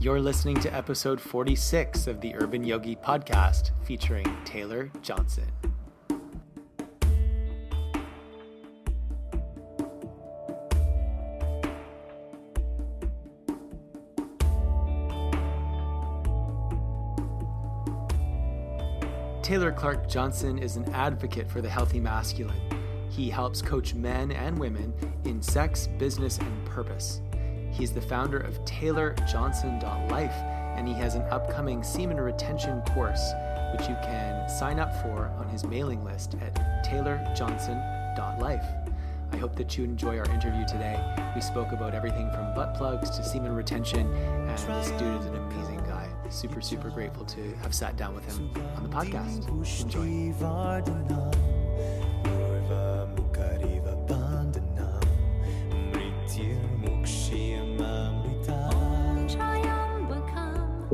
You're listening to episode 46 of the Urban Yogi podcast featuring Taylor Johnson. Taylor Clark Johnson is an advocate for the healthy masculine. He helps coach men and women in sex, business, and purpose. He's the founder of TaylorJohnson.life, and he has an upcoming semen retention course, which you can sign up for on his mailing list at TaylorJohnson.life. I hope that you enjoy our interview today. We spoke about everything from butt plugs to semen retention, and this dude is an amazing guy. Super, super grateful to have sat down with him on the podcast. Enjoy.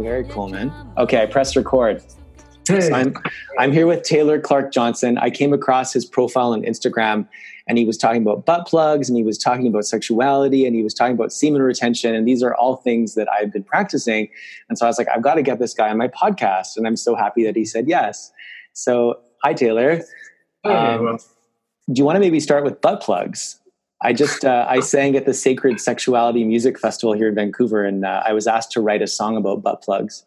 Very cool, man. Okay, I pressed record. Hey. So I'm I'm here with Taylor Clark Johnson. I came across his profile on Instagram and he was talking about butt plugs and he was talking about sexuality and he was talking about semen retention and these are all things that I've been practicing. And so I was like, I've got to get this guy on my podcast. And I'm so happy that he said yes. So hi Taylor. Hey, Um, well, Do you want to maybe start with butt plugs? I just uh, I sang at the Sacred Sexuality Music Festival here in Vancouver, and uh, I was asked to write a song about butt plugs.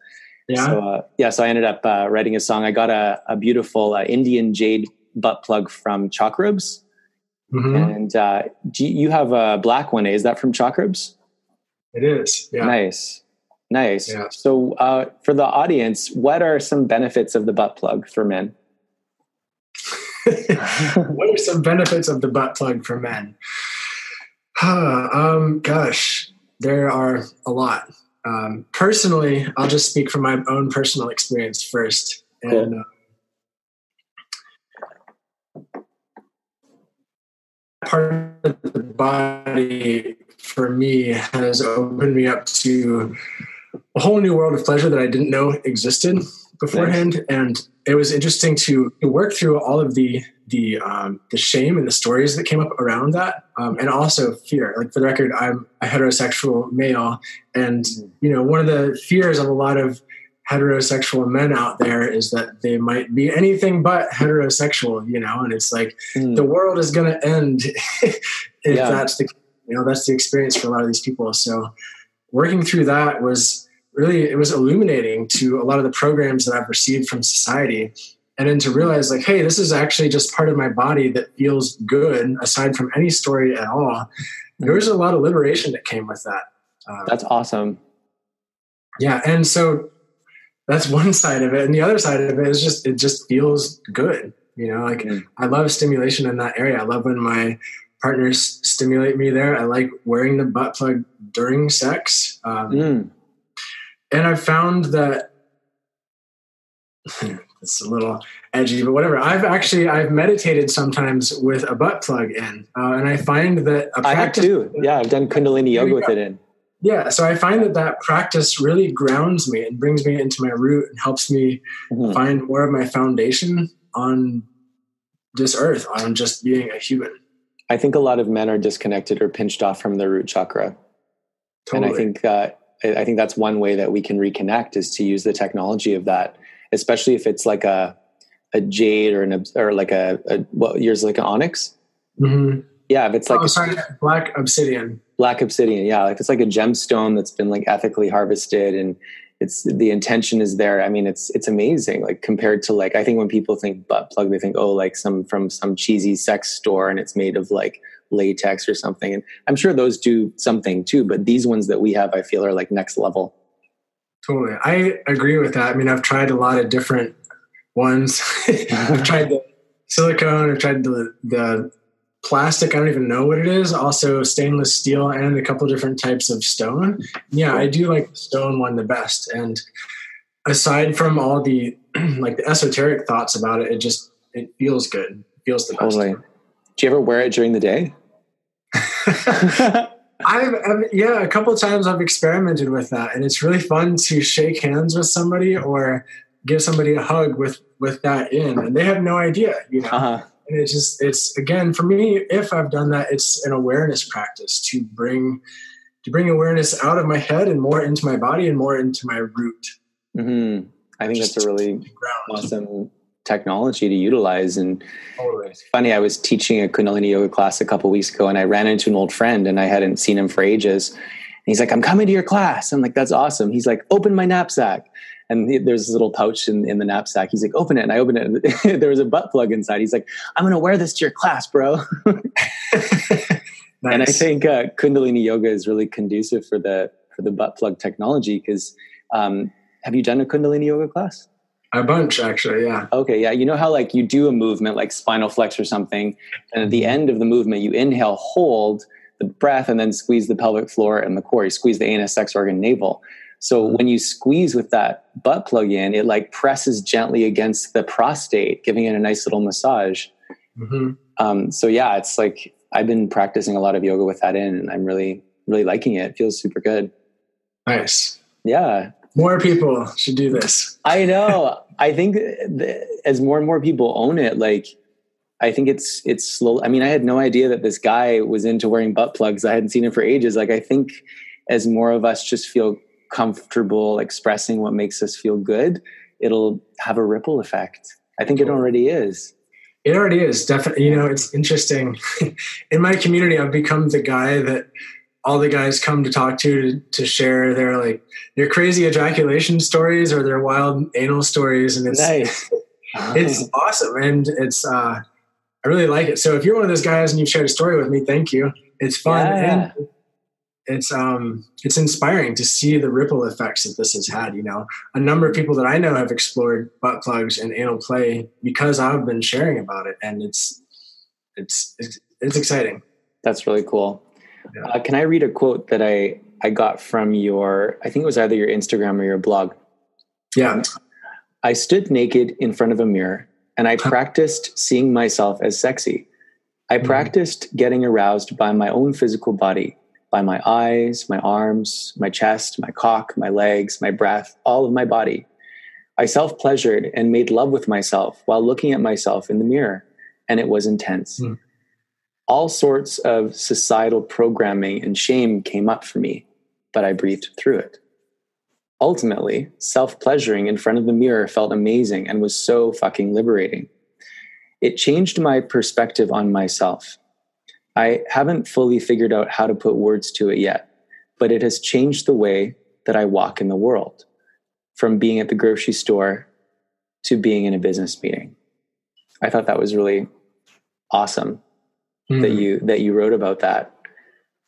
yeah. So uh, yeah, so I ended up uh, writing a song. I got a, a beautiful uh, Indian jade butt plug from Chakrubs, Mhm. and uh, do you you have a black one. eh? Is that from Chakrubs? It is. Yeah. Nice, nice. Yeah. So uh, for the audience, what are some benefits of the butt plug for men? what are some benefits of the butt plug for men? um, gosh, there are a lot. Um, personally, I'll just speak from my own personal experience first. And uh, part of the body for me has opened me up to a whole new world of pleasure that I didn't know existed beforehand, and it was interesting to work through all of the the um, the shame and the stories that came up around that, um, and also fear. Like for the record, I'm a heterosexual male, and you know one of the fears of a lot of heterosexual men out there is that they might be anything but heterosexual. You know, and it's like Hmm. the world is going to end if Yeah. that's the you know that's the experience for a lot of these people. So working through that was really it was illuminating to a lot of the programs that I've received from society. And then to realize like hey this is actually just part of my body that feels good aside from any story at all. There was a lot of liberation that came with that. Um, That's awesome. yeah and so that's one side of it. And the other side of it is just it just feels good you know like Mm. i love stimulation in that area. I love when my partners stimulate me there. I like wearing the butt plug during sex. Um, Mm. And I've found that it's a little edgy, but whatever. I've actually I've meditated sometimes with a butt plug in, uh, and I find that a I have too. Yeah, I've done Kundalini yoga with it in. Yeah, so I find that that practice really grounds me and brings me into my root and helps me Mhm. find more of my foundation on this earth, on just being a human. I think a lot of men are disconnected or pinched off from their root chakra. Totally. And I think uh, I think that's one way that we can reconnect is to use the technology of that, especially if it's like a a jade or an or like a, a what yours like an onyx. Mhm. Yeah, if it's like oh, a sorry, black obsidian. black obsidian, yeah, like it's like a gemstone that's been like ethically harvested and it's the intention is there. I mean, it's it's amazing. Like compared to like I think when people think butt plug, they think oh like some from some cheesy sex store and it's made of like latex or something. And I'm sure those do something too, but these ones that we have, I feel are like next level. Totally. I agree with that. I mean, I've tried a lot of different ones. I've tried the silicone, I've tried the, the plastic, I don't even know what it is, also stainless steel, and a couple different types of stone. Yeah, I do like the stone one the best. And aside from all the like the esoteric thoughts about it, it just it feels good. It feels the best. Totally. Do you ever wear it during the day? I've, I've yeah, a couple times I've experimented with that, and it's really fun to shake hands with somebody or give somebody a hug with with that in, and they have no idea, you know. uh-huh. And it's just it's again for me, if I've done that, it's an awareness practice to bring to bring awareness out of my head and more into my body and more into my root. Mm-hmm. I think Just that's a really awesome technology to utilize. And it's funny, I was teaching a Kundalini yoga class a couple weeks ago, and I ran into an old friend, and I hadn't seen him for ages. And he's like, "I'm coming to your class." I'm like, "That's awesome." He's like, "Open my knapsack." And he, there's this little pouch in, in the knapsack. He's like, open it. And I open it. And there was a butt plug inside. He's like, I'm going to wear this to your class, bro. nice. And I think uh, Kundalini yoga is really conducive for the, for the butt plug technology. Cause, um, have you done a Kundalini yoga class? A bunch, actually, yeah. Okay, yeah. You know how like you do a movement like spinal flex or something, and at the end of the movement, you inhale, hold the breath, and then squeeze the pelvic floor and the core. You squeeze the anus, sex organ, navel. So when you squeeze with that butt plug in, it like presses gently against the prostate, giving it a nice little massage. Mm-hmm. Um, so yeah, it's like I've been practicing a lot of yoga with that in, and I'm really, really liking it. It feels super good. Nice. Yeah. More people should do this. I know. I think as more and more people own it, like I think it's it's slow. I mean, I had no idea that this guy was into wearing butt plugs. I hadn't seen him for ages. Like I think as more of us just feel comfortable expressing what makes us feel good, it'll have a ripple effect. I think it already is. It already is definitely. You know, it's interesting. In my community, I've become the guy that all the guys come to talk to, to to, share their like their crazy ejaculation stories or their wild anal stories, and it's nice. it's awesome, and it's uh, I really like it. So if you're one of those guys and you've shared a story with me, thank you. It's fun yeah. and it's um it's inspiring to see the ripple effects that this has had. You know, a number of people that I know have explored butt plugs and anal play because I've been sharing about it, and it's it's it's, it's exciting. That's really cool. Yeah. Uh, can I read a quote that I I got from your I think it was either your Instagram or your blog. Yeah. I stood naked in front of a mirror and I practiced seeing myself as sexy. I mm-hmm. practiced getting aroused by my own physical body, by my eyes, my arms, my chest, my cock, my legs, my breath, all of my body. I self pleasured and made love with myself while looking at myself in the mirror, and it was intense. Mm all sorts of societal programming and shame came up for me, but I breathed through it. Ultimately, self pleasuring in front of the mirror felt amazing and was so fucking liberating. It changed my perspective on myself. I haven't fully figured out how to put words to it yet, but it has changed the way that I walk in the world from being at the grocery store to being in a business meeting. I thought that was really awesome mm. that you that you wrote about that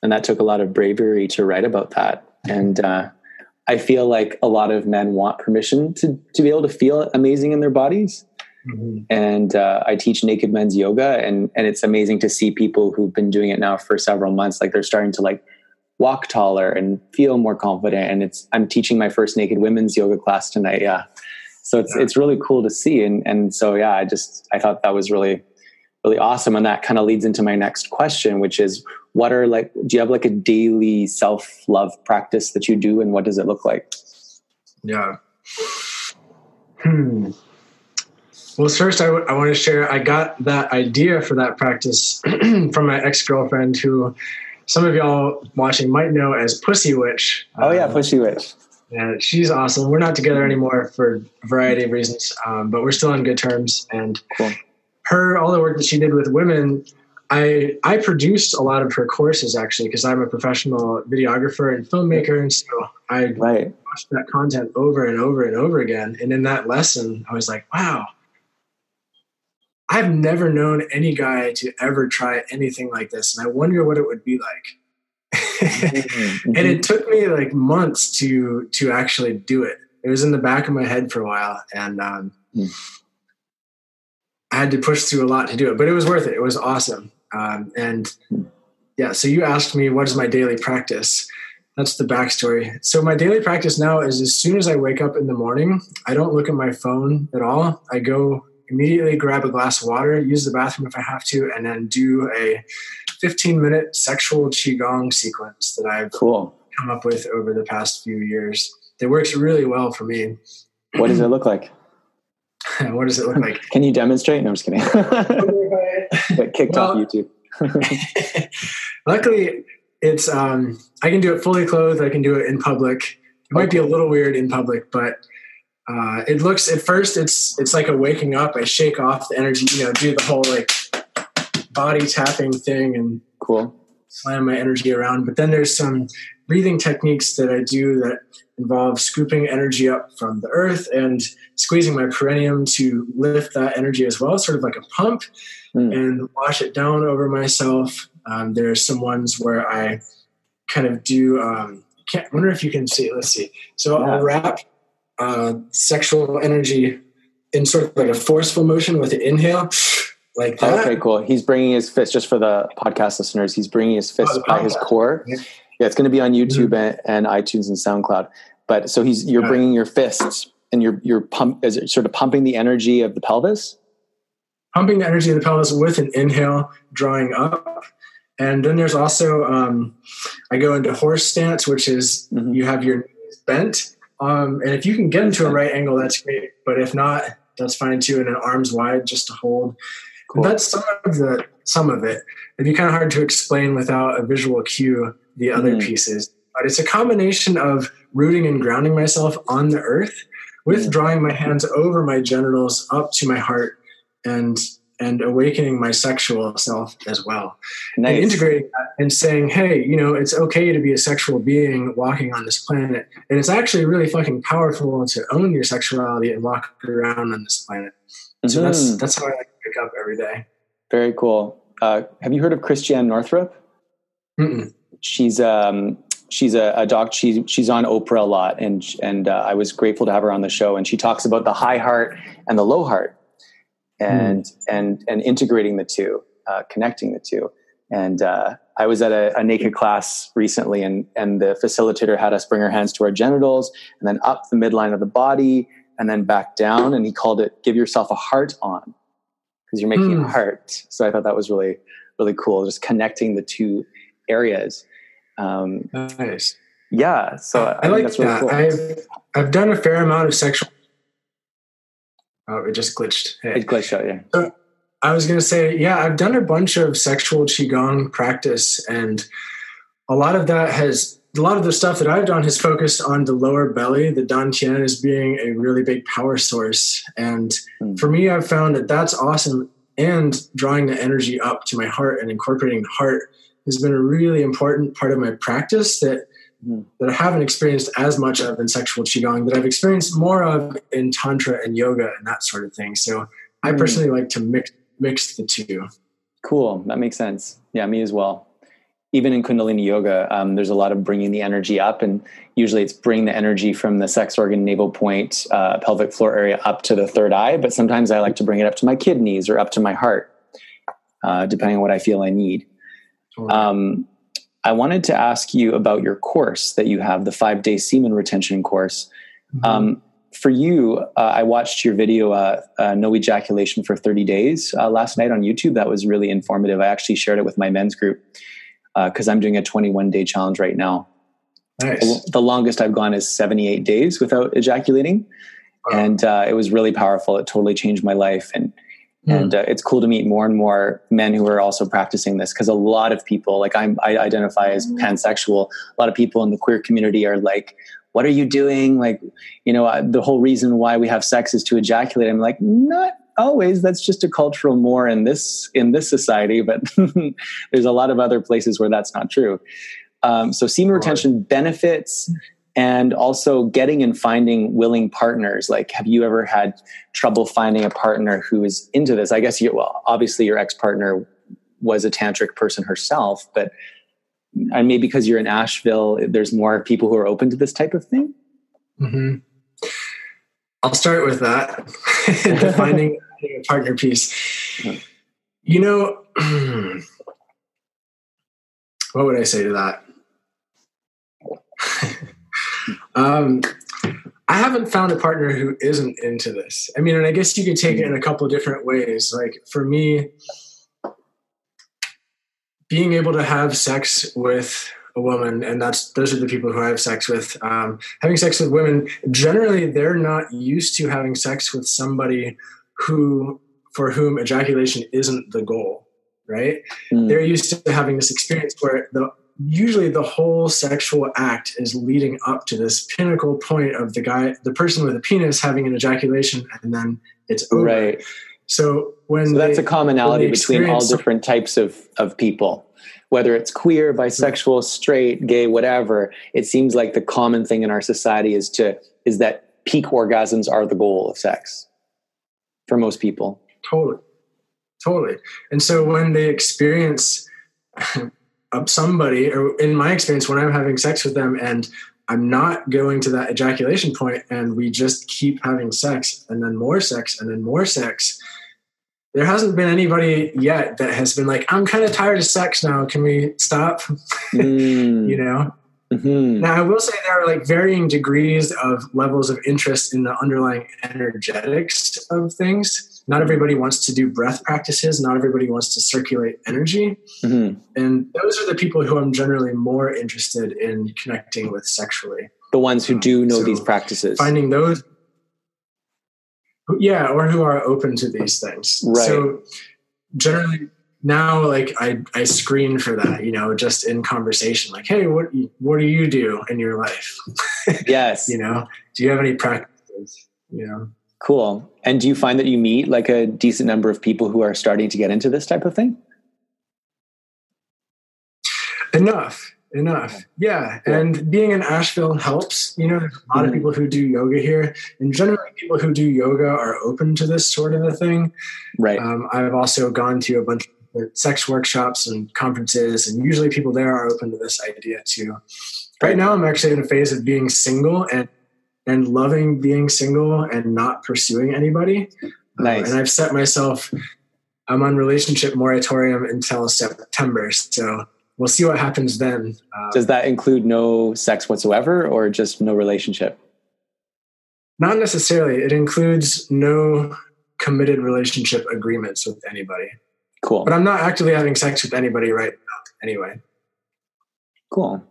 and that took a lot of bravery to write about that and uh, i feel like a lot of men want permission to to be able to feel amazing in their bodies mm-hmm. and uh, i teach naked men's yoga and and it's amazing to see people who've been doing it now for several months like they're starting to like walk taller and feel more confident and it's i'm teaching my first naked women's yoga class tonight yeah so it's yeah. it's really cool to see and and so yeah i just i thought that was really really awesome. And that kind of leads into my next question, which is what are like, do you have like a daily self love practice that you do and what does it look like? Yeah. Hmm. Well, first, I, w- I want to share. I got that idea for that practice from my ex girlfriend, who some of y'all watching might know as Pussy Witch. Oh, yeah, um, Pussy Witch. Yeah, she's awesome. We're not together anymore for a variety of reasons, um, but we're still on good terms. And cool her all the work that she did with women I I produced a lot of her courses actually because I'm a professional videographer and filmmaker, and so I right. watched that content over and over and over again. And in that lesson, I was like, wow, I've never known any guy to ever try anything like this, and I wonder what it would be like. mm-hmm. and it took me like months to to actually do it. It was in the back of my head for a while, and um, mm. I had to push through a lot to do it, but it was worth it. It was awesome. Um, and yeah, so you asked me what is my daily practice. That's the backstory. So my daily practice now is as soon as I wake up in the morning, I don't look at my phone at all. I go immediately grab a glass of water, use the bathroom if I have to, and then do a 15 minute sexual qigong sequence that I've cool. come up with over the past few years. That works really well for me. What does it look like? what does it look like? Can you demonstrate? No, I'm just kidding. Get kicked well, off YouTube. luckily, it's um, I can do it fully clothed. I can do it in public. It might be a little weird in public, but uh, it looks at first it's it's like a waking up. I shake off the energy, you know, do the whole like body tapping thing and cool slam my energy around. But then there's some breathing techniques that I do that involve scooping energy up from the earth and squeezing my perineum to lift that energy as well, sort of like a pump, mm. and wash it down over myself. Um, there's some ones where I kind of do. Um, can't wonder if you can see. Let's see. So yeah. I'll wrap uh, sexual energy in sort of like a forceful motion with an inhale like that. Okay, cool. He's bringing his fist just for the podcast listeners. He's bringing his fist oh, by his core. Yeah. yeah it's going to be on YouTube mm-hmm. and, and, iTunes and SoundCloud. But so he's you're bringing your fists and you're you're pump is it sort of pumping the energy of the pelvis. Pumping the energy of the pelvis with an inhale, drawing up. And then there's also um, I go into horse stance, which is mm-hmm. you have your knees bent, um, and if you can get into a right angle, that's great. But if not, that's fine too. And an arms wide just to hold. Cool. That's some of the some of it. It'd be kind of hard to explain without a visual cue the other mm. pieces. But it's a combination of rooting and grounding myself on the earth with mm. drawing my hands over my genitals up to my heart and and awakening my sexual self as well. Nice. And integrating that and saying, hey, you know, it's okay to be a sexual being walking on this planet. And it's actually really fucking powerful to own your sexuality and walk around on this planet. Mm-hmm. So that's mm-hmm. that's how I like pick up every day. Very cool. Uh, have you heard of Christiane Northrup? Mm-mm. She's um, she's a, a doc. She's she's on Oprah a lot, and and uh, I was grateful to have her on the show. And she talks about the high heart and the low heart, and mm. and and integrating the two, uh, connecting the two. And uh, I was at a, a, naked class recently, and and the facilitator had us bring our hands to our genitals, and then up the midline of the body, and then back down. And he called it "Give yourself a heart on." Because you're making mm. art. So I thought that was really, really cool. Just connecting the two areas. Um, nice. Yeah. So I, I like that. Really cool. I've, I've done a fair amount of sexual. Oh, it just glitched. Hey. It glitched out, yeah. So I was going to say, yeah, I've done a bunch of sexual Qigong practice, and a lot of that has a lot of the stuff that I've done has focused on the lower belly, the dantian as being a really big power source. And mm. for me, I've found that that's awesome. And drawing the energy up to my heart and incorporating the heart has been a really important part of my practice that mm. that I haven't experienced as much of in sexual qigong, that I've experienced more of in tantra and yoga and that sort of thing. So I mm. personally like to mix mix the two. Cool, that makes sense. Yeah, me as well even in Kundalini yoga, um, there's a lot of bringing the energy up, and usually it's bringing the energy from the sex organ, navel point, uh, pelvic floor area up to the third eye. But sometimes I like to bring it up to my kidneys or up to my heart, uh, depending on what I feel I need. Um, I wanted to ask you about your course that you have, the five day semen retention course. Mm-hmm. Um, for you, uh, I watched your video, uh, uh, No Ejaculation for 30 Days, uh, last night on YouTube. That was really informative. I actually shared it with my men's group because uh, I'm doing a 21 day challenge right now. Nice. The longest I've gone is 78 days without ejaculating, wow. and uh, it was really powerful. It totally changed my life, and mm. and uh, it's cool to meet more and more men who are also practicing this because a lot of people, like I'm, I identify as hmm. pansexual. A lot of people in the queer community are like, "What are you doing?" Like, you know, uh, the whole reason why we have sex is to ejaculate. I'm like, not always that's just a cultural more in this in this society but there's a lot of other places where that's not true. Um, so semen retention benefits and also getting and finding willing partners. Like have you ever had trouble finding a partner who is into this? I guess you well obviously your ex-partner was a tantric person herself but and maybe because you're in asheville there's more people who are open to this type of thing? Mm-hmm. i'll start with that. Finding a partner piece. You know, what would I say to that? um, I haven't found a partner who isn't into this. I mean, and I guess you could take it in a couple different ways. Like for me, being able to have sex with a woman, and that's those are the people who I have sex with. Um, having sex with women, generally, they're not used to having sex with somebody who for whom ejaculation isn't the goal right mm. they're used to having this experience where the usually the whole sexual act is leading up to this pinnacle point of the guy, the person with a penis having an ejaculation, and then it's over. Right. So when so they, that's a commonality between all different types of of people, whether it's queer, bisexual, straight, gay, whatever. It seems like the common thing in our society is to is that peak orgasms are the goal of sex for most people. Totally, totally. And so when they experience somebody, or in my experience, when I'm having sex with them and I'm not going to that ejaculation point and we just keep having sex and then more sex and then more sex. There hasn't been anybody yet that has been like, I'm kind of tired of sex now. Can we stop? Mm. you know? Mm-hmm. Now, I will say there are like varying degrees of levels of interest in the underlying energetics of things. Not everybody wants to do breath practices. Not everybody wants to circulate energy. Mm-hmm. and those are the people who i'm generally more interested in connecting with sexually. The ones who do know so these practices. finding those yeah or who are open to these things. Right. So generally now like i i screen for that you know just in conversation like hey what what do you do in your life yes you know do you have any practices you know Cool. And do you find that you meet like a decent number of people who are starting to get into this type of thing? Enough. Enough. Yeah. Cool. And being in Asheville helps. You know, there's a lot mm-hmm. of people who do yoga here. And generally, people who do yoga are open to this sort of a thing. Right. Um, I've also gone to a bunch of sex workshops and conferences, and usually people there are open to this idea too. Right now, I'm actually in a phase of being single and and loving being single and not pursuing anybody. Nice. Uh, and I've set myself, I'm on relationship moratorium until September. So we'll see what happens then. Uh, Does that include no sex whatsoever or just no relationship? Not necessarily. It includes no committed relationship agreements with anybody. Cool. But I'm not actively having sex with anybody right now anyway. Cool.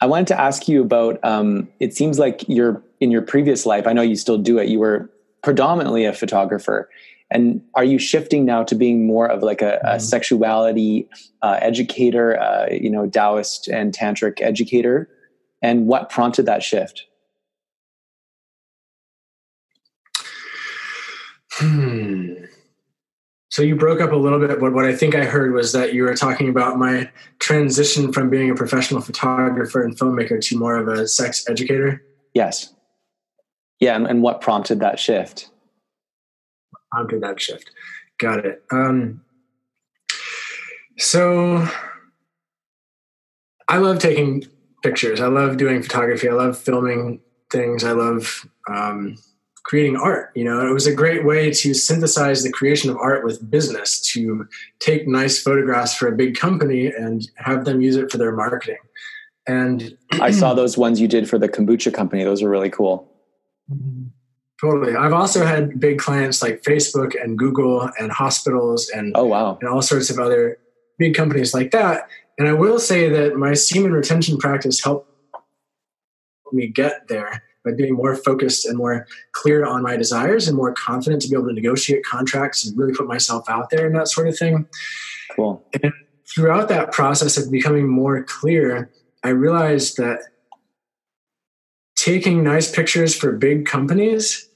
I wanted to ask you about. Um, it seems like you're in your previous life. I know you still do it. You were predominantly a photographer, and are you shifting now to being more of like a, a mm-hmm. sexuality uh, educator? Uh, you know, Taoist and tantric educator. And what prompted that shift? Hmm. So you broke up a little bit, but what I think I heard was that you were talking about my transition from being a professional photographer and filmmaker to more of a sex educator. Yes. Yeah, and, and what prompted that shift? Prompted that shift. Got it. Um, so I love taking pictures. I love doing photography. I love filming things. I love um, creating art. You know, it was a great way to synthesize the creation of art with business to take nice photographs for a big company and have them use it for their marketing. And I saw those ones you did for the kombucha company. Those are really cool. Mm-hmm. Totally. I've also had big clients like Facebook and Google and hospitals and oh wow and all sorts of other big companies like that. And I will say that my semen retention practice helped me get there by being more focused and more clear on my desires and more confident to be able to negotiate contracts and really put myself out there and that sort of thing. Cool. And throughout that process of becoming more clear, I realized that taking nice pictures for big companies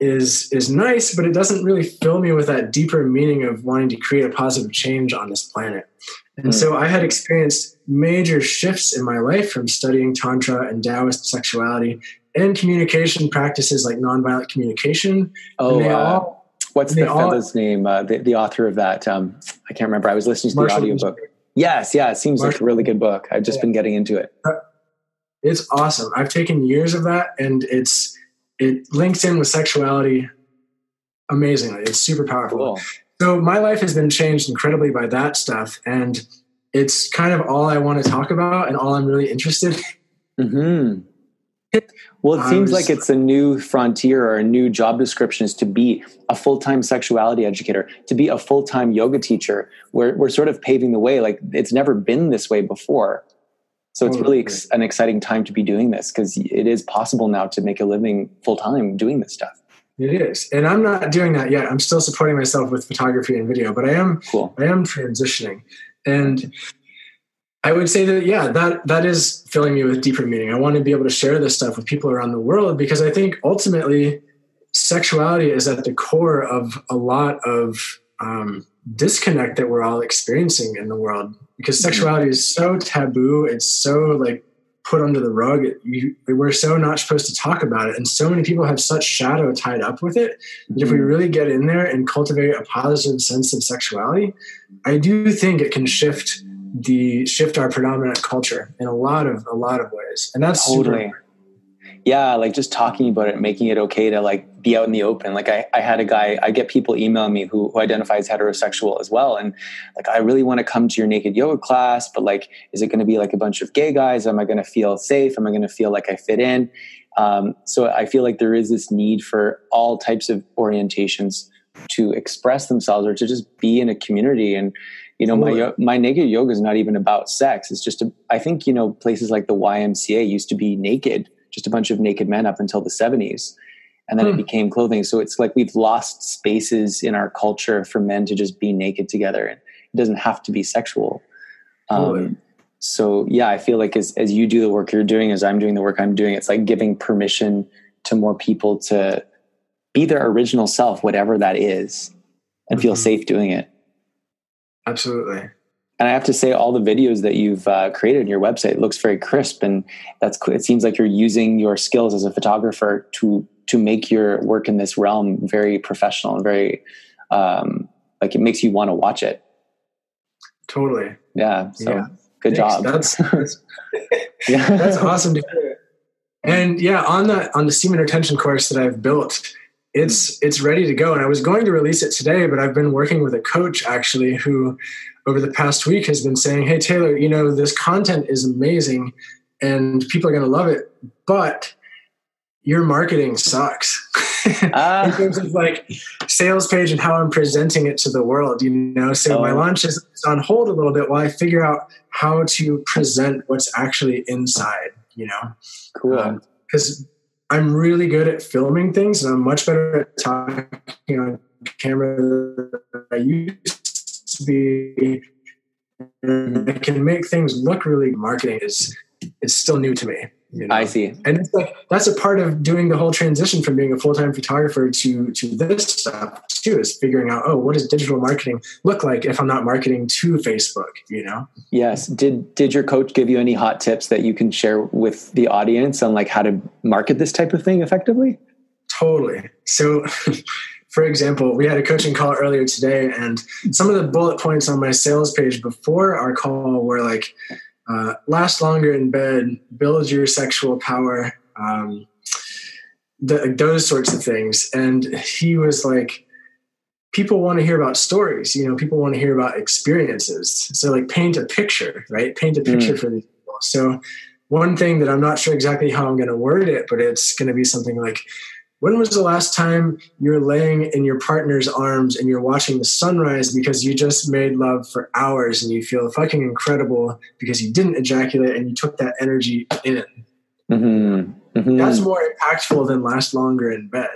is is nice, but it doesn't really fill me with that deeper meaning of wanting to create a positive change on this planet. And mm. so I had experienced major shifts in my life from studying Tantra and Taoist sexuality and communication practices like nonviolent communication. Oh, uh, all, what's the fellow's name? Uh, the, the author of that? Um, I can't remember. I was listening to Marshall the audiobook. Yes, yeah, it seems Marshall. like a really good book. I've just yeah. been getting into it. Uh, it's awesome. I've taken years of that, and it's it links in with sexuality amazingly. It's super powerful. Cool. So my life has been changed incredibly by that stuff, and it's kind of all I want to talk about and all I'm really interested in. Mm-hmm. Well, it seems like it's a new frontier or a new job description is to be a full time sexuality educator, to be a full time yoga teacher. We're, we're sort of paving the way. Like it's never been this way before. So it's really ex- an exciting time to be doing this because it is possible now to make a living full time doing this stuff. It is, and I'm not doing that yet. I'm still supporting myself with photography and video, but I am. Cool. I am transitioning, and I would say that yeah, that that is filling me with deeper meaning. I want to be able to share this stuff with people around the world because I think ultimately sexuality is at the core of a lot of um, disconnect that we're all experiencing in the world because mm-hmm. sexuality is so taboo. It's so like put under the rug. You, we're so not supposed to talk about it, and so many people have such shadow tied up with it that if we mm-hmm. really get in there and cultivate a positive sense of sexuality, I do think it can shift the shift our predominant culture in a lot of a lot of ways, and that's totally. Super- yeah like just talking about it making it okay to like be out in the open. Like i, I had a guy i get people emailing me who, who identifies heterosexual as well. And like i really want to come to your naked yoga class but like is it going to be like a bunch of gay guys? Am i going to feel safe? Am i going to feel like i fit in? Um, so i feel like there is this need for all types of orientations to express themselves or to just be in a community. And you know my my naked yoga is not even about sex. It's just a, I think you know places like the ymca used to be naked just a bunch of naked men up until the 70s and then hmm. it became clothing. So it's like we've lost spaces in our culture for men to just be naked together. And it doesn't have to be sexual. Um, so yeah i feel like as, as you do the work you're doing as i'm doing the work i'm doing it's like giving permission to more people to be their original self whatever that is and mm-hmm. feel safe doing it Absolutely. And I have to say, all the videos that you've uh, created on your website looks very crisp, and that's it seems like you're using your skills as a photographer to to make your work in this realm very professional and very um, like it makes you want to watch it. Totally. Yeah. So yeah. good Thanks. job. That's that's, yeah. that's awesome to hear. And yeah, on the on the semen retention course that I've built, it's it's ready to go. And i was going to release it today but i've been working with a coach actually who over the past week has been saying hey taylor you know this content is amazing and people are going to love it but your marketing sucks. Uh, in terms of like sales page and how i'm presenting it to the world you know? So oh. my launch is on hold a little bit while i figure out how to present what's actually inside you know? Cool. Because um, I'm really good at filming things, and I'm much better at talking on camera than I used to be. And I can make things look really. Marketing is is still new to me. You know? I see. And it's like that's a part of doing the whole transition from being a full time photographer to to this stuff too, is figuring out, oh, what does digital marketing look like if I'm not marketing to Facebook, you know? Yes. Did did your coach give you any hot tips that you can share with the audience on like how to market this type of thing effectively? Totally. So for example, we had a coaching call earlier today, and some of the bullet points on my sales page before our call were like, uh, last longer in bed, build your sexual power, um, the, those sorts of things. And he was like, people want to hear about stories. You know, people want to hear about experiences. So, like, paint a picture, right? Paint a picture mm. for these people. So, one thing that I'm not sure exactly how I'm going to word it, but it's going to be something like, when was the last time you're laying in your partner's arms and you're watching the sunrise because you just made love for hours and you feel fucking incredible because you didn't ejaculate and you took that energy in? Mm-hmm. Mm-hmm. That's more impactful than last longer in bed.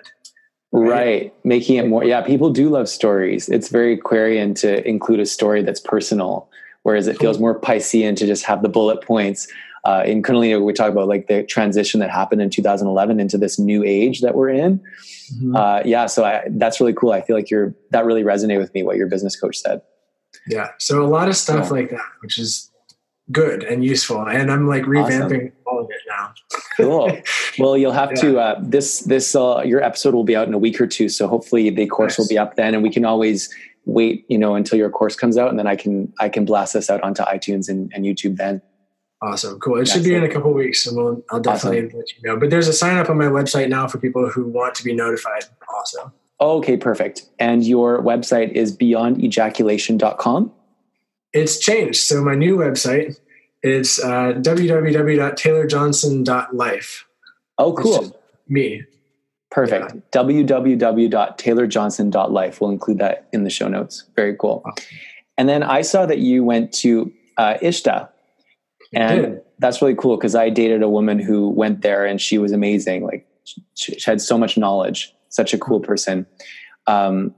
Right? right. Making it more, yeah, people do love stories. It's very Aquarian to include a story that's personal, whereas it feels more Piscean to just have the bullet points uh, in Kundalini, we talk about like the transition that happened in 2011 into this new age that we're in. Mm-hmm. Uh, yeah, so I, that's really cool. I feel like you're that really resonated with me what your business coach said. Yeah, so a lot of stuff yeah. like that, which is good and useful, and I'm like revamping awesome. all of it now. cool. Well, you'll have yeah. to uh, this this uh, your episode will be out in a week or two, so hopefully the course nice. will be up then, and we can always wait, you know, until your course comes out, and then I can I can blast this out onto iTunes and, and YouTube then. Awesome, cool. It should be in a couple weeks, and we'll I'll definitely awesome. let you know. But there's a sign up on my website now for people who want to be notified. Also. Okay, perfect. And your website is beyondejaculation.com. It's changed. So my new website is uh, www.taylorjohnson.life. Oh, cool. Me. Perfect. Yeah. www.taylorjohnson.life. We'll include that in the show notes. Very cool. And then I saw that you went to uh, ISTA and that's really cool because I dated a woman who went there and she was amazing. Like she, she had so much knowledge, such a cool person. Um,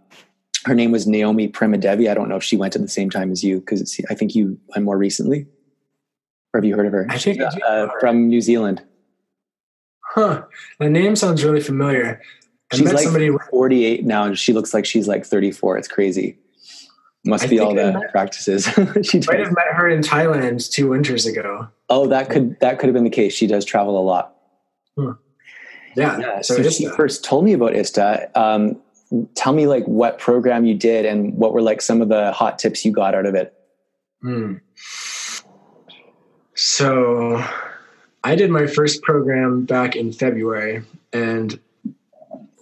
her name was Naomi Premadevi. I don't know if she went at the same time as you because I think you went more recently. Or have you heard of her? I think uh, uh, from New Zealand. Huh. The name sounds really familiar. I she's like somebody 48 now, and she looks like she's like 34. It's crazy. Must I be all the met, practices. she might have met her in Thailand two winters ago. Oh, that could that could have been the case. She does travel a lot. Hmm. Yeah. yeah. So, so she first told me about ISTA. Um, tell me like what program you did and what were like some of the hot tips you got out of it. Hmm. So I did my first program back in February, and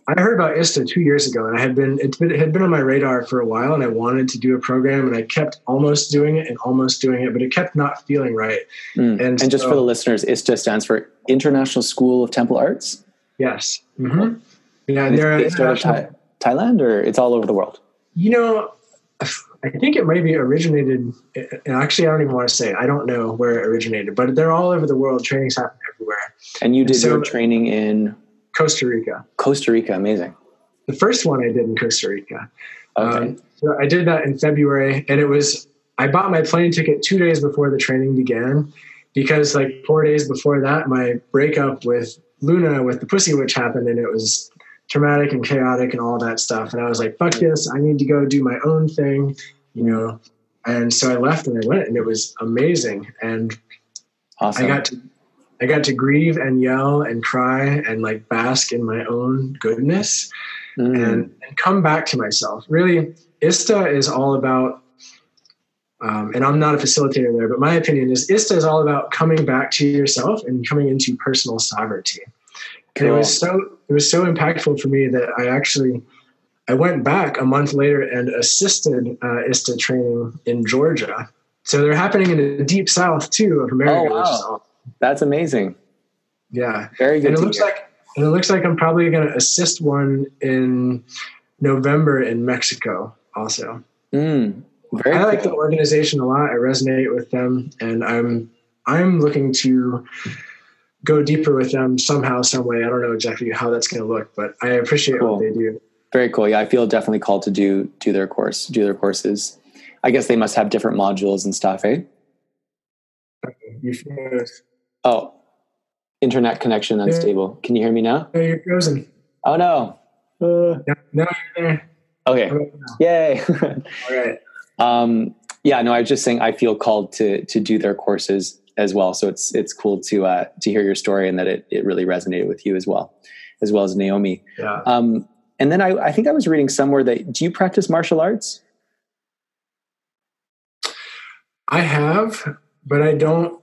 I heard about ISTA two years ago, and I had been it had been on my radar for a while, and I wanted to do a program, and I kept almost doing it and almost doing it, but it kept not feeling right. Mm. And, and so, just for the listeners, ISTA stands for International School of Temple Arts. Yes. Mm-hmm. Yeah, and they're Thai- Thailand, or it's all over the world. You know, I think it might be originated. Actually, I don't even want to say. I don't know where it originated, but they're all over the world. Trainings happen everywhere. And you did and so, your training in Costa Rica. Costa Rica, amazing. The first one I did in Costa Rica. Okay. Um, so I did that in February, and it was. I bought my plane ticket two days before the training began, because like four days before that, my breakup with Luna with the Pussy Witch happened, and it was traumatic and chaotic and all that stuff. And I was like, fuck this, I need to go do my own thing, you know. And so I left and I went and it was amazing. And awesome. I got to I got to grieve and yell and cry and like bask in my own goodness mm. and, and come back to myself. Really, ISTA is all about um, and I'm not a facilitator there, but my opinion is ISTA is all about coming back to yourself and coming into personal sovereignty. Cool. And it was so it was so impactful for me that I actually I went back a month later and assisted uh, ISTA training in Georgia. So they're happening in the deep south too of America. Oh, wow. That's amazing. Yeah, very good. And it looks hear. like and it looks like I'm probably going to assist one in November in Mexico also. Mm, very I like the organization a lot. I resonate with them, and I'm I'm looking to go deeper with them somehow, some way. I don't know exactly how that's going to look, but I appreciate cool. what they do. Very cool. Yeah, I feel definitely called to do do their course, do their courses. I guess they must have different modules and stuff, eh? Oh, internet connection unstable. Can you hear me now? Yeah, you're frozen. Oh no. Uh, no, you're there. Okay. Yay. All right. Um, yeah, no, I was just saying I feel called to to do their courses as well. So it's it's cool to uh, to hear your story and that it it really resonated with you as well, as well as Naomi. Yeah. Um, and then I, I think I was reading somewhere that do you practice martial arts? I have, but I don't.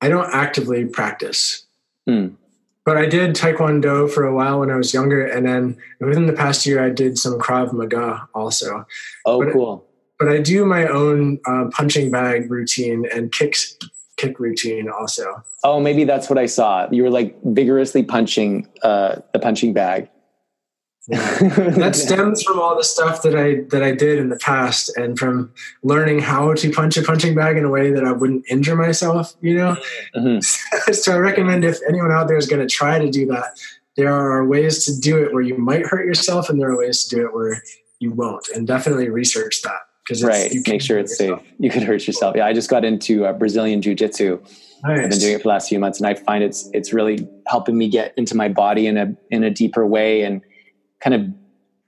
I don't actively practice. Hmm. But I did Taekwondo for a while when I was younger, and then within the past year, I did some Krav Maga also. Oh, but, cool! But I do my own uh, punching bag routine and kicks kick routine also. Oh, maybe that's what I saw. You were like vigorously punching uh, the punching bag. Yeah. that stems from all the stuff that I that I did in the past, and from learning how to punch a punching bag in a way that I wouldn't injure myself. You know, mm-hmm. so I recommend if anyone out there is going to try to do that, there are ways to do it where you might hurt yourself, and there are ways to do it where you won't. And definitely research that because right make sure it's safe you could hurt yourself yeah i just got into uh, brazilian jiu-jitsu nice. i've been doing it for the last few months and i find it's it's really helping me get into my body in a in a deeper way and kind of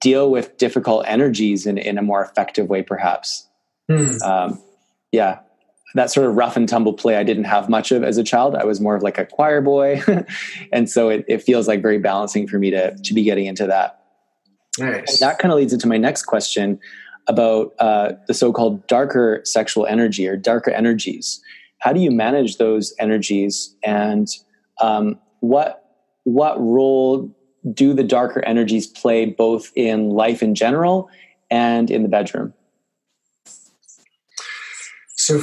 deal with difficult energies in, in a more effective way perhaps hmm. um, yeah that sort of rough and tumble play i didn't have much of as a child i was more of like a choir boy and so it, it feels like very balancing for me to to be getting into that nice. And that kind of leads into my next question about uh, the so-called darker sexual energy or darker energies. How do you manage those energies, and um, what what role do the darker energies play both in life in general and in the bedroom? So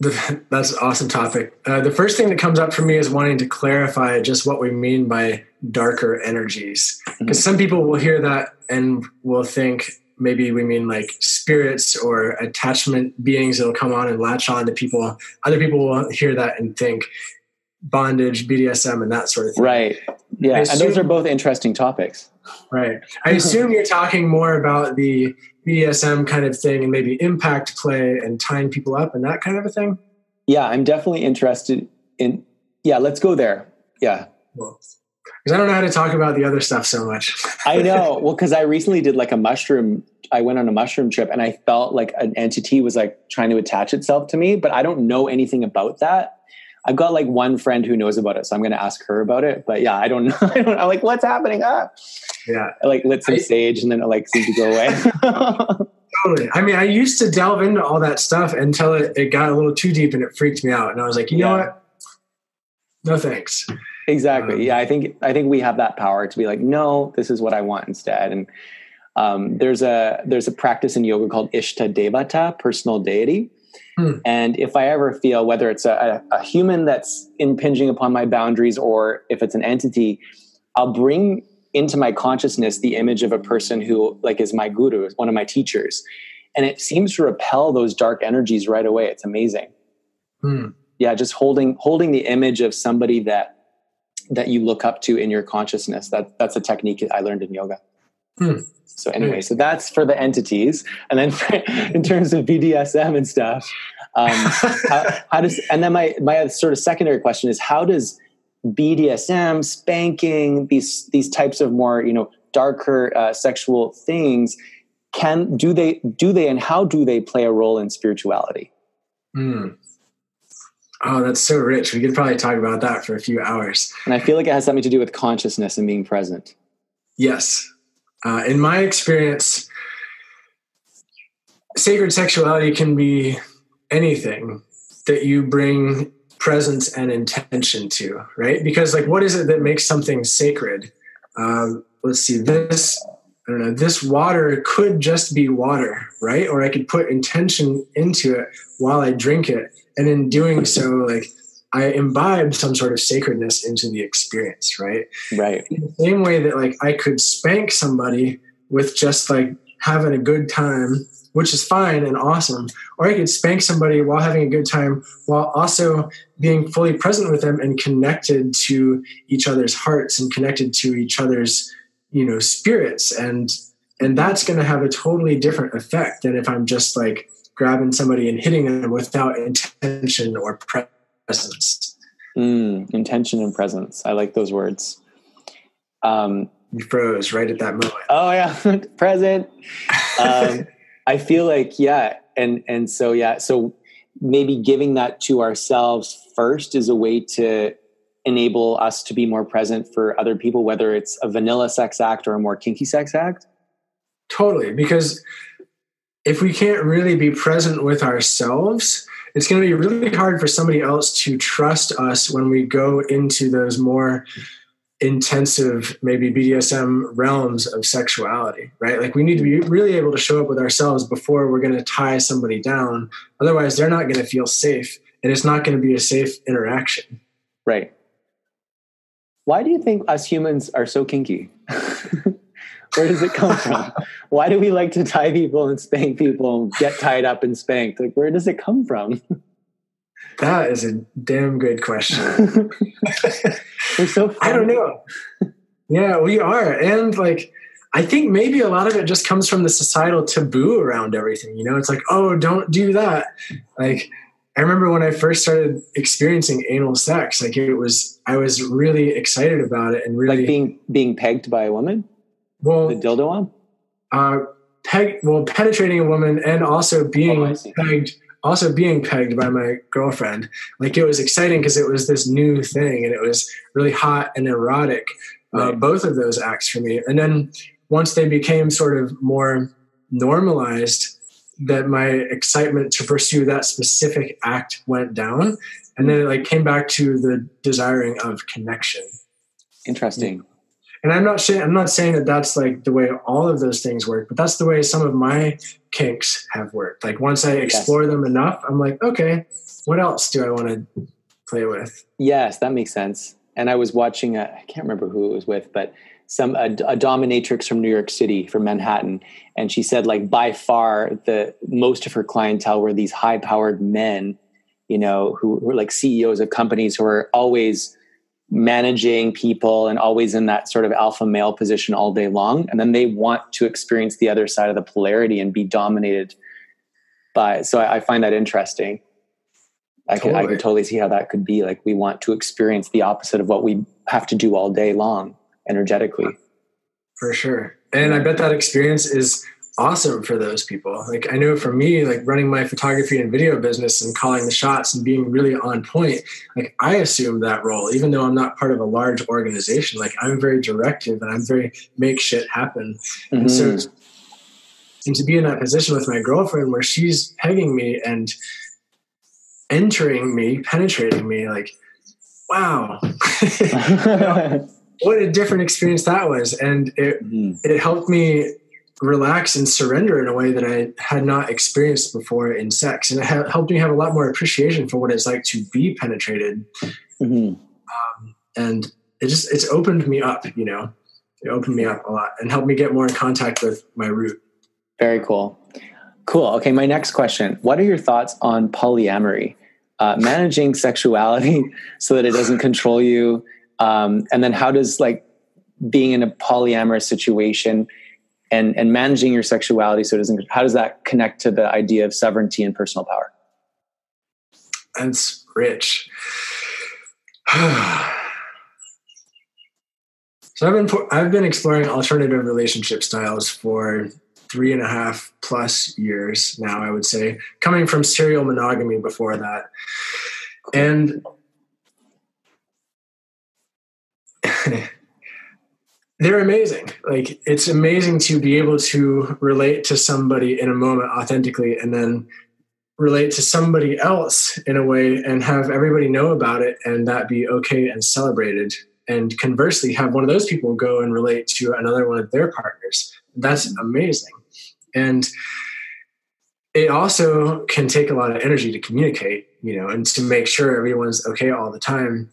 the, that's an awesome topic. Uh, the first thing that comes up for me is wanting to clarify just what we mean by darker energies, because mm-hmm. some people will hear that and will think maybe we mean like spirits or attachment beings that'll come on and latch on to people. Other people will hear that and think bondage, BDSM, and that sort of thing. Right. Yeah. Assume, and those are both interesting topics. Right. I assume you're talking more about the BDSM kind of thing and maybe impact play and tying people up and that kind of a thing. Yeah, I'm definitely interested in. Yeah, let's go there. Yeah. Well, because I don't know how to talk about the other stuff so much. I know. Well, because I recently did like a mushroom. I went on a mushroom trip, and I felt like an entity was like trying to attach itself to me, but I don't know anything about that. I've got like one friend who knows about it, so I'm going to ask her about it. But yeah, I don't know. I don't, I'm like, what's happening? Ah. Yeah. I like lit some I, sage, and then it like seemed to go away. totally. I mean, I used to delve into all that stuff until it, it got a little too deep, and it freaked me out. And I was like, you yeah. know what? No thanks. Exactly. Um, yeah, I think I think we have that power to be like, no, this is what I want instead. And um, there's a there's a practice in yoga called Ishta Devata, personal deity. Hmm. And if I ever feel whether it's a, a, human that's impinging upon my boundaries or if it's an entity, I'll bring into my consciousness the image of a person who like is my guru, one of my teachers. And it seems to repel those dark energies right away. It's amazing. Hmm. Yeah, just holding holding the image of somebody that that you look up to in your consciousness. That that's a technique I learned in yoga. Hmm. So anyway, so that's for the entities, and then for, in terms of BDSM and stuff, um, how, how, does and then my my sort of secondary question is how does BDSM, spanking, these these types of more you know darker uh, sexual things can do they do they and how do they play a role in spirituality? Hmm. Oh, that's so rich. We could probably talk about that for a few hours. And I feel like it has something to do with consciousness and being present. Yes. Uh, in my experience, sacred sexuality can be anything that you bring presence and intention to, right? Because, like, what is it that makes something sacred? Um, let's see, this, I don't know, this water could just be water, right? Or I could put intention into it while I drink it and in doing so like i imbibe some sort of sacredness into the experience right? Right. In the same way that like i could spank somebody with just like having a good time which is fine and awesome or i could spank somebody while having a good time while also being fully present with them and connected to each other's hearts and connected to each other's you know spirits. And and that's going to have a totally different effect than if i'm just like grabbing somebody and hitting them without intention or presence. Mm, intention and presence. I like those words. Um, you froze right at that moment. Oh yeah, present. Um, I feel like yeah, and and so yeah, so maybe giving that to ourselves first is a way to enable us to be more present for other people, whether it's a vanilla sex act or a more kinky sex act. Totally, because if we can't really be present with ourselves, it's going to be really hard for somebody else to trust us when we go into those more intensive, maybe BDSM realms of sexuality, right? Like we need to be really able to show up with ourselves before we're going to tie somebody down. Otherwise, they're not going to feel safe and it's not going to be a safe interaction. Right. Why do you think us humans are so kinky? Where does it come from? Why do we like to tie people and spank people and get tied up and spanked? Like, where does it come from? That is a damn good question. We're so fun. I don't know. Yeah, we are. And like, I think maybe a lot of it just comes from the societal taboo around everything. You know, it's like, oh, don't do that. Like, I remember when I first started experiencing anal sex, like it was, I was really excited about it and really like being being pegged by a woman. Well, the dildo on? Uh, peg, well, penetrating a woman and also being oh, pegged, also being pegged by my girlfriend. Like it was exciting because it was this new thing and it was really hot and erotic. Uh, right. Uh, both of those acts for me. And then once they became sort of more normalized, that my excitement to pursue that specific act went down. And then it like came back to the desiring of connection. Interesting and i'm not saying i'm not saying that that's like the way all of those things work but that's the way some of my kinks have worked. Like once i explore yes. them enough i'm like okay what else do i want to play with? Yes that makes sense. And i was watching I can't remember who it was with but some a, a dominatrix from new york city from manhattan and she said like by far the most of her clientele were these high powered men you know who were like ceos of companies who are always managing people and always in that sort of alpha male position all day long and then they want to experience the other side of the polarity and be dominated by so i, I find that interesting I totally. could I could totally see how that could be. Like we want to experience the opposite of what we have to do all day long energetically. For sure. And I bet that experience is awesome for those people. Like I know for me, like running my photography and video business and calling the shots and being really on point, like I assume that role, even though I'm not part of a large organization. Like I'm very directive and I'm very make shit happen. Mm-hmm. And so mm-hmm. and to be in that position with my girlfriend where she's pegging me and entering me, penetrating me, like, wow. what a different experience that was. And it mm-hmm. it helped me relax and surrender in a way that I had not experienced before in sex. And it ha- helped me have a lot more appreciation for what it's like to be penetrated. Mm-hmm. Um, and it just, it's opened me up, you know, it opened me up a lot and helped me get more in contact with my root. Very cool. Cool. Okay. My next question. What are your thoughts on polyamory? Uh, managing sexuality so that it doesn't control you. Um, and then how does like being in a polyamorous situation and and managing your sexuality so it doesn't how does that connect to the idea of sovereignty and personal power? That's rich. So i've been i've been exploring alternative relationship styles for three and a half plus years now i would say coming from serial monogamy before that. And they're amazing. Like it's amazing to be able to relate to somebody in a moment authentically and then relate to somebody else in a way and have everybody know about it and that be okay and celebrated. And conversely, have one of those people go and relate to another one of their partners. That's amazing. And it also can take a lot of energy to communicate, you know, and to make sure everyone's okay all the time.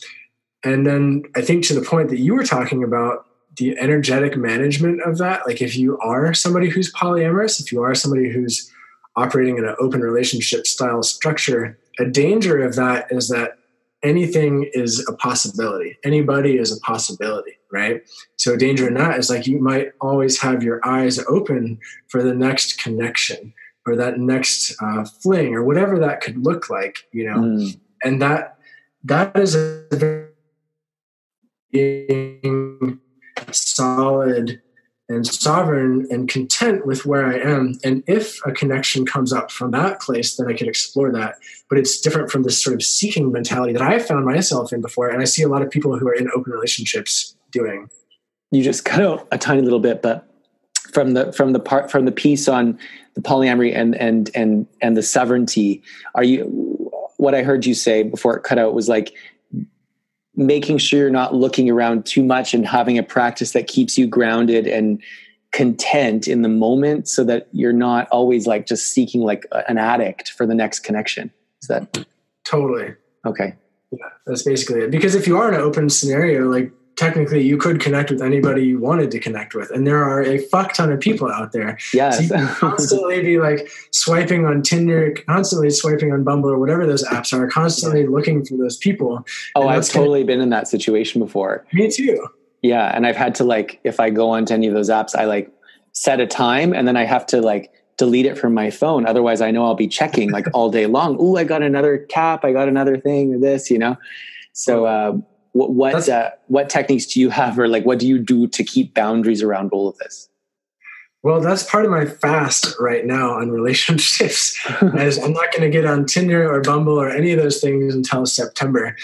And then I think to the point that you were talking about, the energetic management of that. Like if you are somebody who's polyamorous if you are somebody who's operating in an open relationship style structure a danger of that is that anything is a possibility. Anybody is a possibility right? So a danger in that is like you might always have your eyes open for the next connection or that next uh, fling or whatever that could look like you know? Mm. and that that is a solid and sovereign and content with where I am. And if a connection comes up from that place, then I could explore that. But it's different from this sort of seeking mentality that I found myself in before. And I see a lot of people who are in open relationships doing. You just cut out a tiny little bit, but from the from the part from the piece on the polyamory and and and and the sovereignty, are you what I heard you say before it cut out was like making sure you're not looking around too much and having a practice that keeps you grounded and content in the moment so that you're not always like just seeking like an addict for the next connection. Is that totally. Okay. Yeah that's basically it. Because if you are in an open scenario like technically you could connect with anybody you wanted to connect with and there are a fuck ton of people out there. Yes. So constantly be like swiping on tinder constantly swiping on bumble or whatever those apps are constantly yeah. looking for those people. Oh i've totally been in that situation before. Me too. Yeah and i've had to like if i go onto any of those apps i like set a time and then i have to like delete it from my phone. Otherwise i know i'll be checking like all day long. Oh i got another tap i got another thing or this you know? So uh, what what, uh, what techniques do you have, or like what do you do to keep boundaries around all of this? Well, that's part of my fast right now on relationships. as I'm not going to get on Tinder or Bumble or any of those things until September.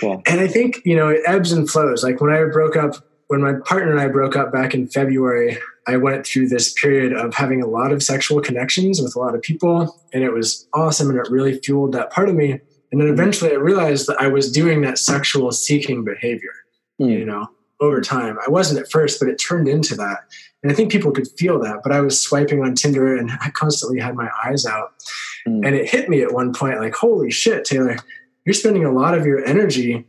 Cool. And I think you know it ebbs and flows. Like when I broke up, when my partner and I broke up back in February, I went through this period of having a lot of sexual connections with a lot of people, and it was awesome, and it really fueled that part of me. And then eventually I realized that I was doing that sexual seeking behavior, mm. you know, over time. I wasn't at first, but it turned into that. And I think people could feel that. But I was swiping on Tinder and I constantly had my eyes out. Mm. And it hit me at one point like, holy shit, Taylor, you're spending a lot of your energy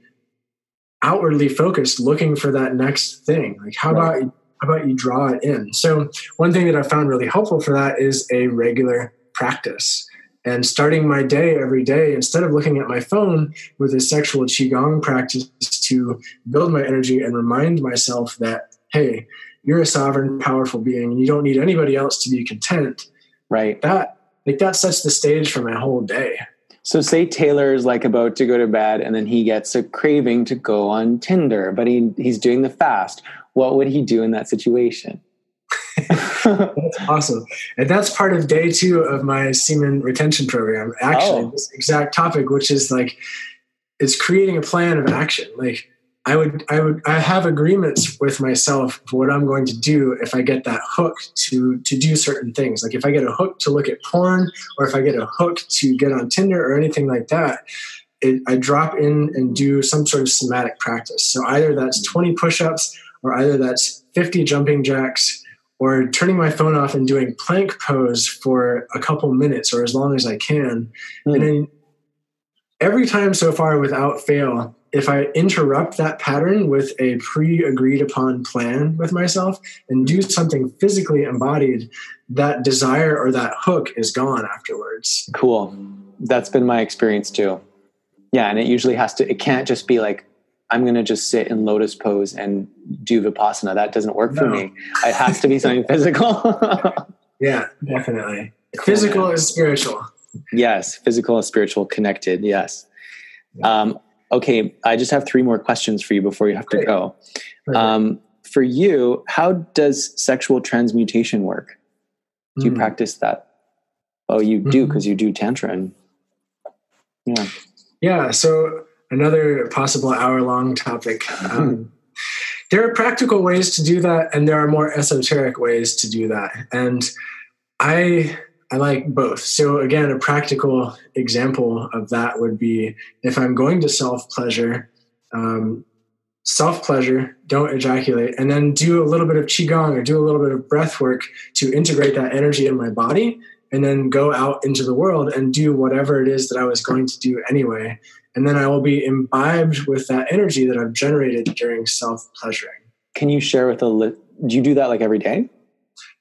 outwardly focused looking for that next thing. Like, how right. about how about you draw it in? So one thing that I found really helpful for that is a regular practice and starting my day every day instead of looking at my phone with a sexual qigong practice to build my energy and remind myself that hey you're a sovereign powerful being and you don't need anybody else to be content right that like that sets the stage for my whole day So say Taylor's like about to go to bed and then he gets a craving to go on Tinder, but he he's doing the fast. What would he do in that situation? That's awesome. And that's part of day two of my semen retention program. Actually, oh. this exact topic, which is like it's creating a plan of action. Like I would I would I have agreements with myself for what I'm going to do if I get that hook to to do certain things. Like if I get a hook to look at porn or if I get a hook to get on Tinder or anything like that, it, I drop in and do some sort of somatic practice. So either that's 20 push-ups or either that's 50 jumping jacks or turning my phone off and doing plank pose for a couple minutes or as long as I can. Mm. And then every time so far without fail, if I interrupt that pattern with a pre agreed upon plan with myself and do something physically embodied, that desire or that hook is gone afterwards. Cool. That's been my experience too. Yeah. And it usually has to, it can't just be like, I'm going to just sit in lotus pose and do Vipassana. That doesn't work no. for me. It has to be something physical. yeah, definitely. Physical is spiritual. Yes. Physical and spiritual connected. Yes. Um, okay, I just have three more questions for you before you have to go. Um, for you, how does sexual transmutation work? Do you mm. practice that? Oh, you mm-hmm. do because you do tantra and yeah. Yeah. So another possible hour-long topic. Um, there are practical ways to do that, and there are more esoteric ways to do that. And I I like both. So again, a practical example of that would be if I'm going to self pleasure, um, self pleasure, don't ejaculate, and then do a little bit of qigong or do a little bit of breath work to integrate that energy in my body, and then go out into the world and do whatever it is that I was going to do anyway. And then I will be imbibed with that energy that I've generated during self pleasuring. Can you share with a? Li- do you do that like every day?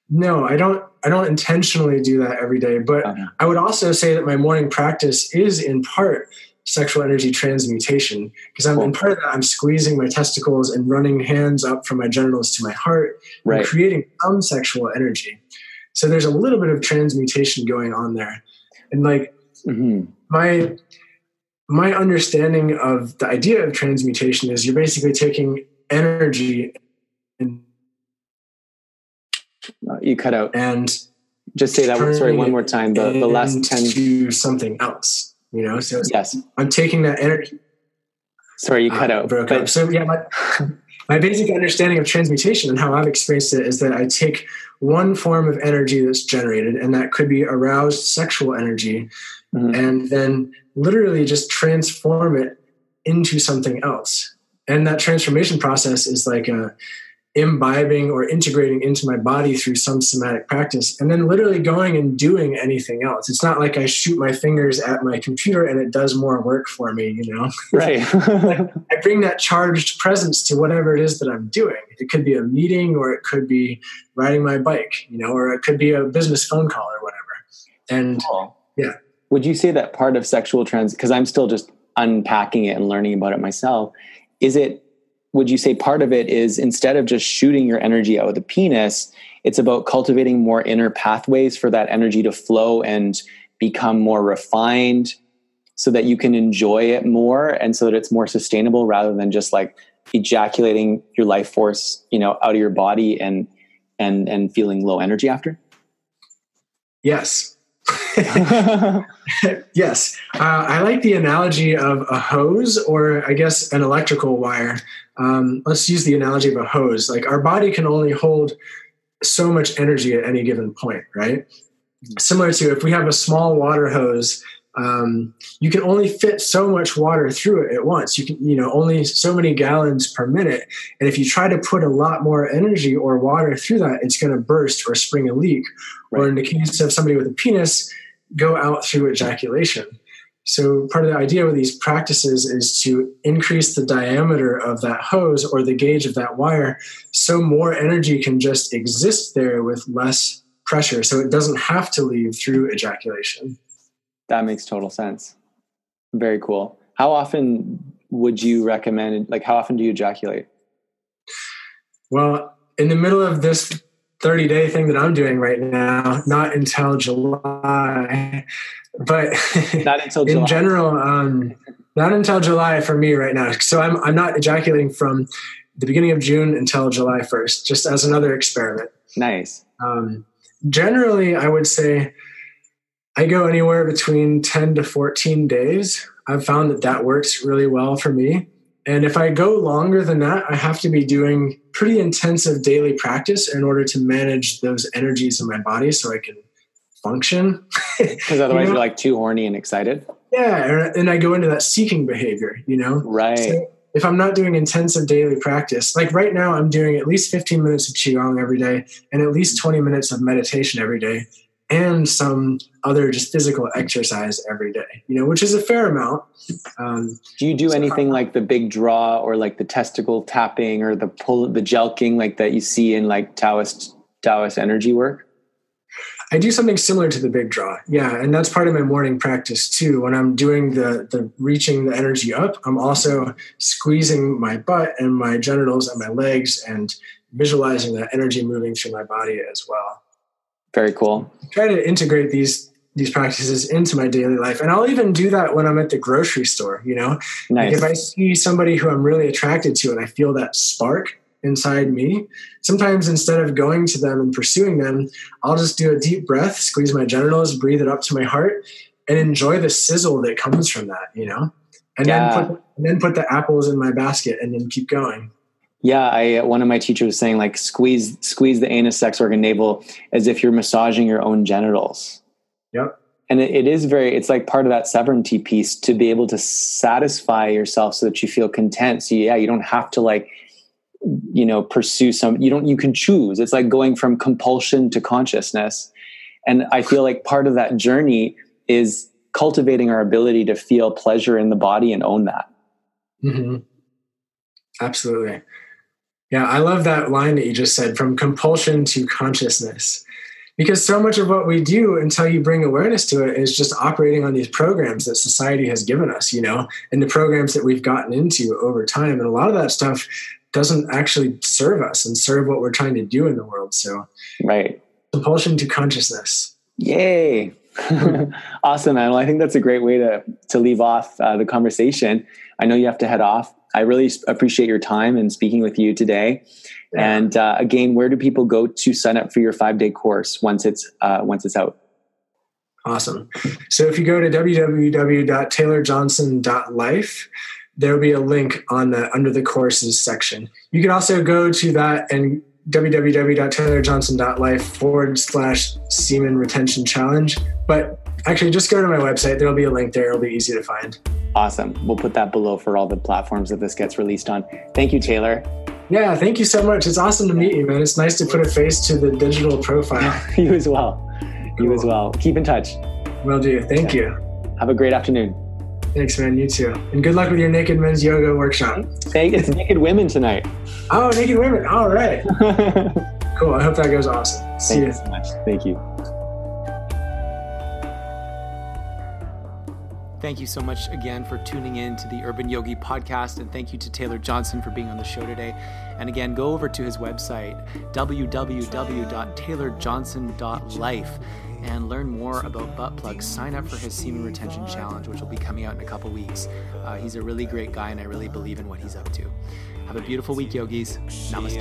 No, I don't. I don't intentionally do that every day. But okay. I would also say that my morning practice is in part sexual energy transmutation because I'm cool. in part of that. I'm squeezing my testicles and running hands up from my genitals to my heart, right. and creating some sexual energy. So there's a little bit of transmutation going on there, and like mm-hmm. my my understanding of the idea of transmutation is you're basically taking energy and uh, you cut out. And just say that. Sorry, one more time. The the last ten to something else. You know. So yes, I'm taking that energy. Sorry, you cut uh, out. Broke but, up. So yeah, my, my basic understanding of transmutation and how I've experienced it is that I take one form of energy that's generated, and that could be aroused sexual energy, mm-hmm. and then literally just transform it into something else. And that transformation process is like a imbibing or integrating into my body through some somatic practice and then literally going and doing anything else it's not like i shoot my fingers at my computer and it does more work for me you know right i bring that charged presence to whatever it is that i'm doing it could be a meeting or it could be riding my bike you know or it could be a business phone call or whatever and cool. yeah would you say that part of sexual trans because i'm still just unpacking it and learning about it myself is it would you say part of it is instead of just shooting your energy out with the penis, it's about cultivating more inner pathways for that energy to flow and become more refined so that you can enjoy it more and so that it's more sustainable rather than just like ejaculating your life force, you know, out of your body and and and feeling low energy after? Yes. yes. Uh, I like the analogy of a hose or I guess an electrical wire um, let's use the analogy of a hose. Like our body can only hold so much energy at any given point, right? Similar to if we have a small water hose, um, you can only fit so much water through it at once. You can, you know, only so many gallons per minute. And if you try to put a lot more energy or water through that, it's going to burst or spring a leak. Right. Or in the case of somebody with a penis, go out through ejaculation. So, part of the idea with these practices is to increase the diameter of that hose or the gauge of that wire so more energy can just exist there with less pressure. So, it doesn't have to leave through ejaculation. That makes total sense. Very cool. How often would you recommend, like, how often do you ejaculate? Well, in the middle of this 30 day thing that I'm doing right now, not until July. But not until in general, um, not until July for me right now. So I'm, I'm not ejaculating from the beginning of June until July 1st, just as another experiment. Nice. Um, generally, I would say I go anywhere between 10 to 14 days. I've found that that works really well for me. And if I go longer than that, I have to be doing pretty intensive daily practice in order to manage those energies in my body so I can function. Because otherwise, you know? you're like too horny and excited. Yeah. And I go into that seeking behavior, you know? Right. So if I'm not doing intensive daily practice, like right now, I'm doing at least 15 minutes of Qigong every day and at least 20 minutes of meditation every day and some other just physical exercise every day, you know, which is a fair amount. Um, do you do so anything like the big draw or like the testicle tapping or the pull, the jelqing like that you see in like Taoist, Taoist energy work? I do something similar to the big draw. Yeah. And that's part of my morning practice too. When I'm doing the, the reaching the energy up, I'm also squeezing my butt and my genitals and my legs and visualizing that energy moving through my body as well. Very cool. Try to integrate these these practices into my daily life. And I'll even do that when I'm at the grocery store, you know? Nice. Like if I see somebody who I'm really attracted to and I feel that spark, inside me. Sometimes instead of going to them and pursuing them, I'll just do a deep breath, squeeze my genitals, breathe it up to my heart, and enjoy the sizzle that comes from that, you know? And yeah. then put and then put the apples in my basket and then keep going. Yeah, I one of my teachers was saying like squeeze squeeze the anus, sex organ, navel as if you're massaging your own genitals. Yep. And it, it is very it's like part of that sovereignty piece to be able to satisfy yourself so that you feel content. So yeah, you don't have to like you know pursue some you don't you can choose it's like going from compulsion to consciousness and i feel like part of that journey is cultivating our ability to feel pleasure in the body and own that mm-hmm. absolutely yeah i love that line that you just said from compulsion to consciousness because so much of what we do until you bring awareness to it is just operating on these programs that society has given us you know and the programs that we've gotten into over time and a lot of that stuff doesn't actually serve us and serve what we're trying to do in the world. So, right. Compulsion to consciousness. Yay. awesome, man. Well, I think that's a great way to, to leave off uh, the conversation. I know you have to head off. I really appreciate your time and speaking with you today. Yeah. And uh, again, where do people go to sign up for your five day course once it's uh, once it's out? Awesome. So if you go to www.taylorjohnson.life, there'll be a link on the under the courses section. You can also go to that and www.taylorjohnson.life forward slash semen retention challenge. But actually, just go to my website. There'll be a link there. It'll be easy to find. Awesome. We'll put that below for all the platforms that this gets released on. Thank you, Taylor. Yeah, thank you so much. It's awesome to meet you, man. It's nice to put a face to the digital profile. you as well. Cool. You as well. Keep in touch. Will do. Thank yeah. you. Have a great afternoon. Thanks, man. You too. And good luck with your naked men's yoga workshop. Hey, it's naked women tonight. Oh, naked women. All right. cool. I hope that goes awesome. See Thank you. you so much. Thank you. Thank you so much again for tuning in to the Urban Yogi podcast, and thank you to Taylor Johnson for being on the show today. And again, go over to his website, www.taylorjohnson.life, and learn more about butt plugs. Sign up for his semen retention challenge, which will be coming out in a couple weeks. Uh, he's a really great guy, and I really believe in what he's up to. Have a beautiful week, yogis. Namaste.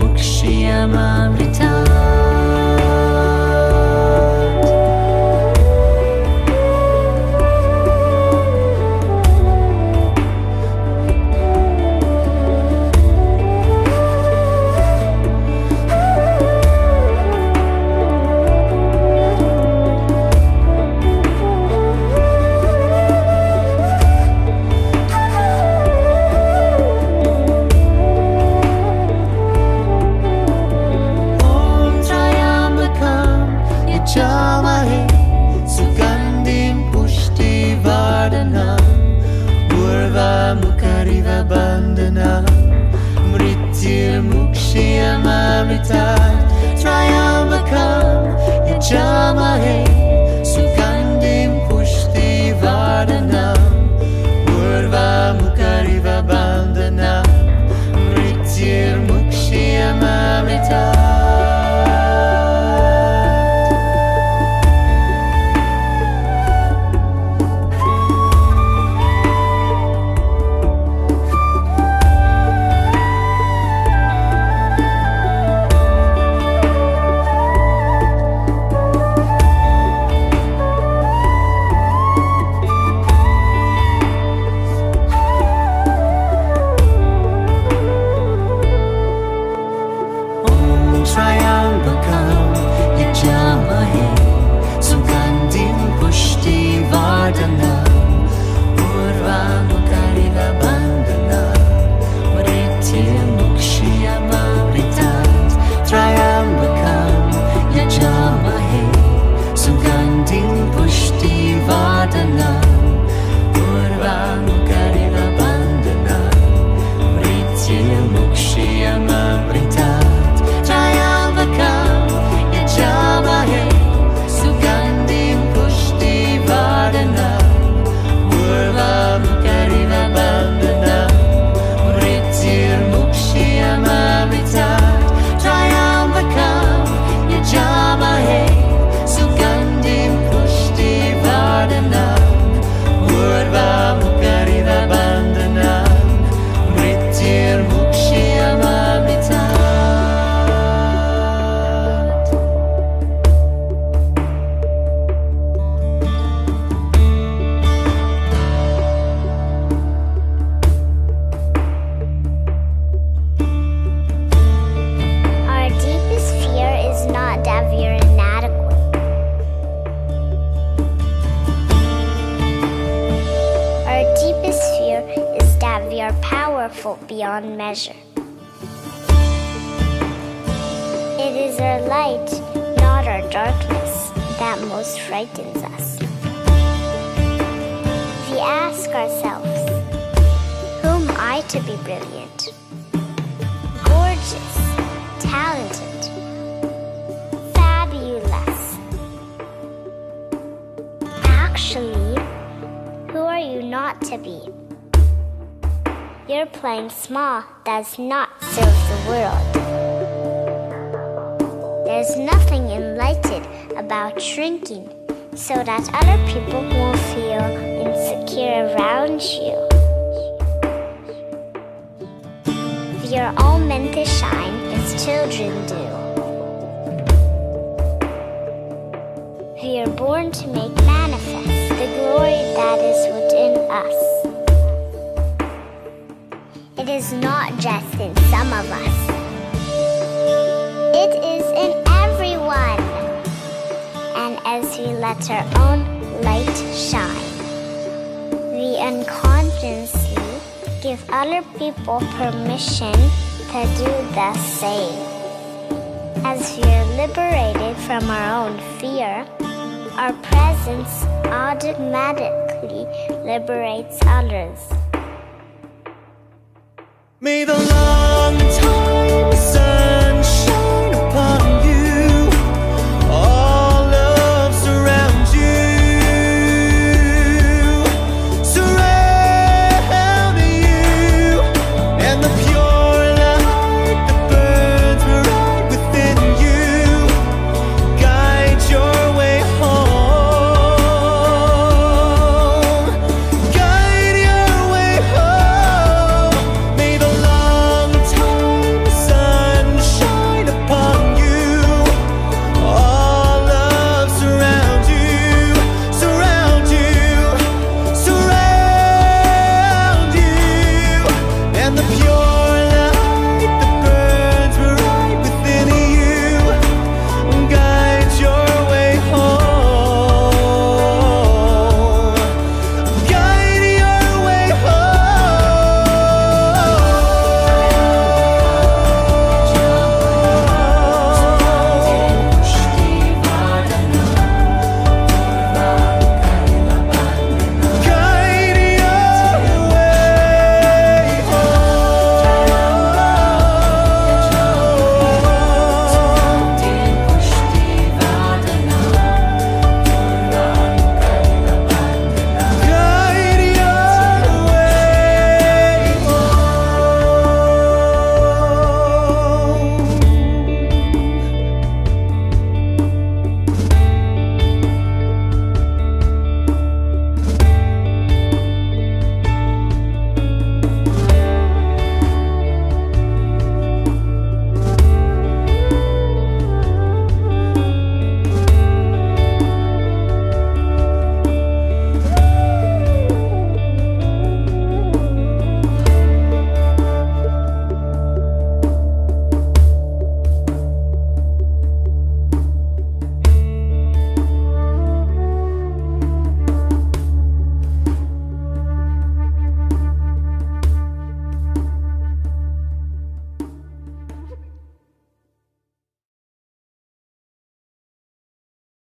बुक्ष्यामामिच्छ Actually, who are you not to be? You're playing small does not serve the world. There's nothing enlightened about shrinking so that other people won't feel insecure around you. We are all meant to shine as children do. We are born to make manifest the glory that is within us. It is not just in some of us, it is in everyone. And as we let our own light shine, we unconsciously give other people permission to do the same. As we are liberated from our own fear, our presence automatically liberates others. May the long time